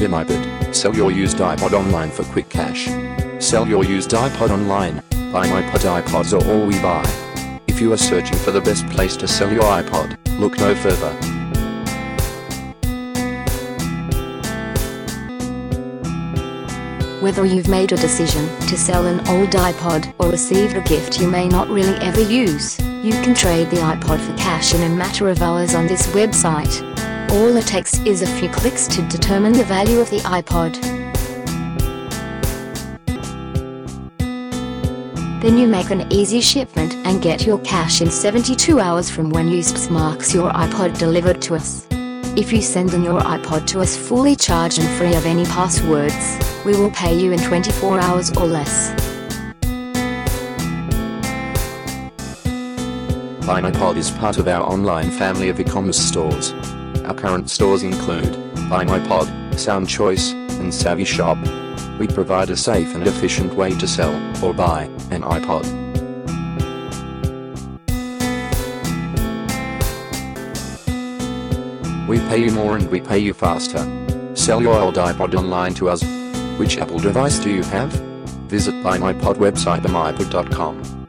Sell your used iPod online for quick cash. Sell your used iPod online. Buy my pod iPods are all we buy. If you are searching for the best place to sell your iPod, look no further. Whether you've made a decision to sell an old iPod or received a gift you may not really ever use, you can trade the iPod for cash in a matter of hours on this website. All it takes is a few clicks to determine the value of the iPod. Then you make an easy shipment and get your cash in 72 hours from when USPS marks your iPod delivered to us. If you send in your iPod to us fully charged and free of any passwords, we will pay you in 24 hours or less. Buy My is part of our online family of e-commerce stores. Our current stores include Buy My Pod, Sound Choice, and Savvy Shop. We provide a safe and efficient way to sell or buy an iPod. We pay you more and we pay you faster. Sell your old iPod online to us. Which Apple device do you have? Visit buy my pod website buymypod.com.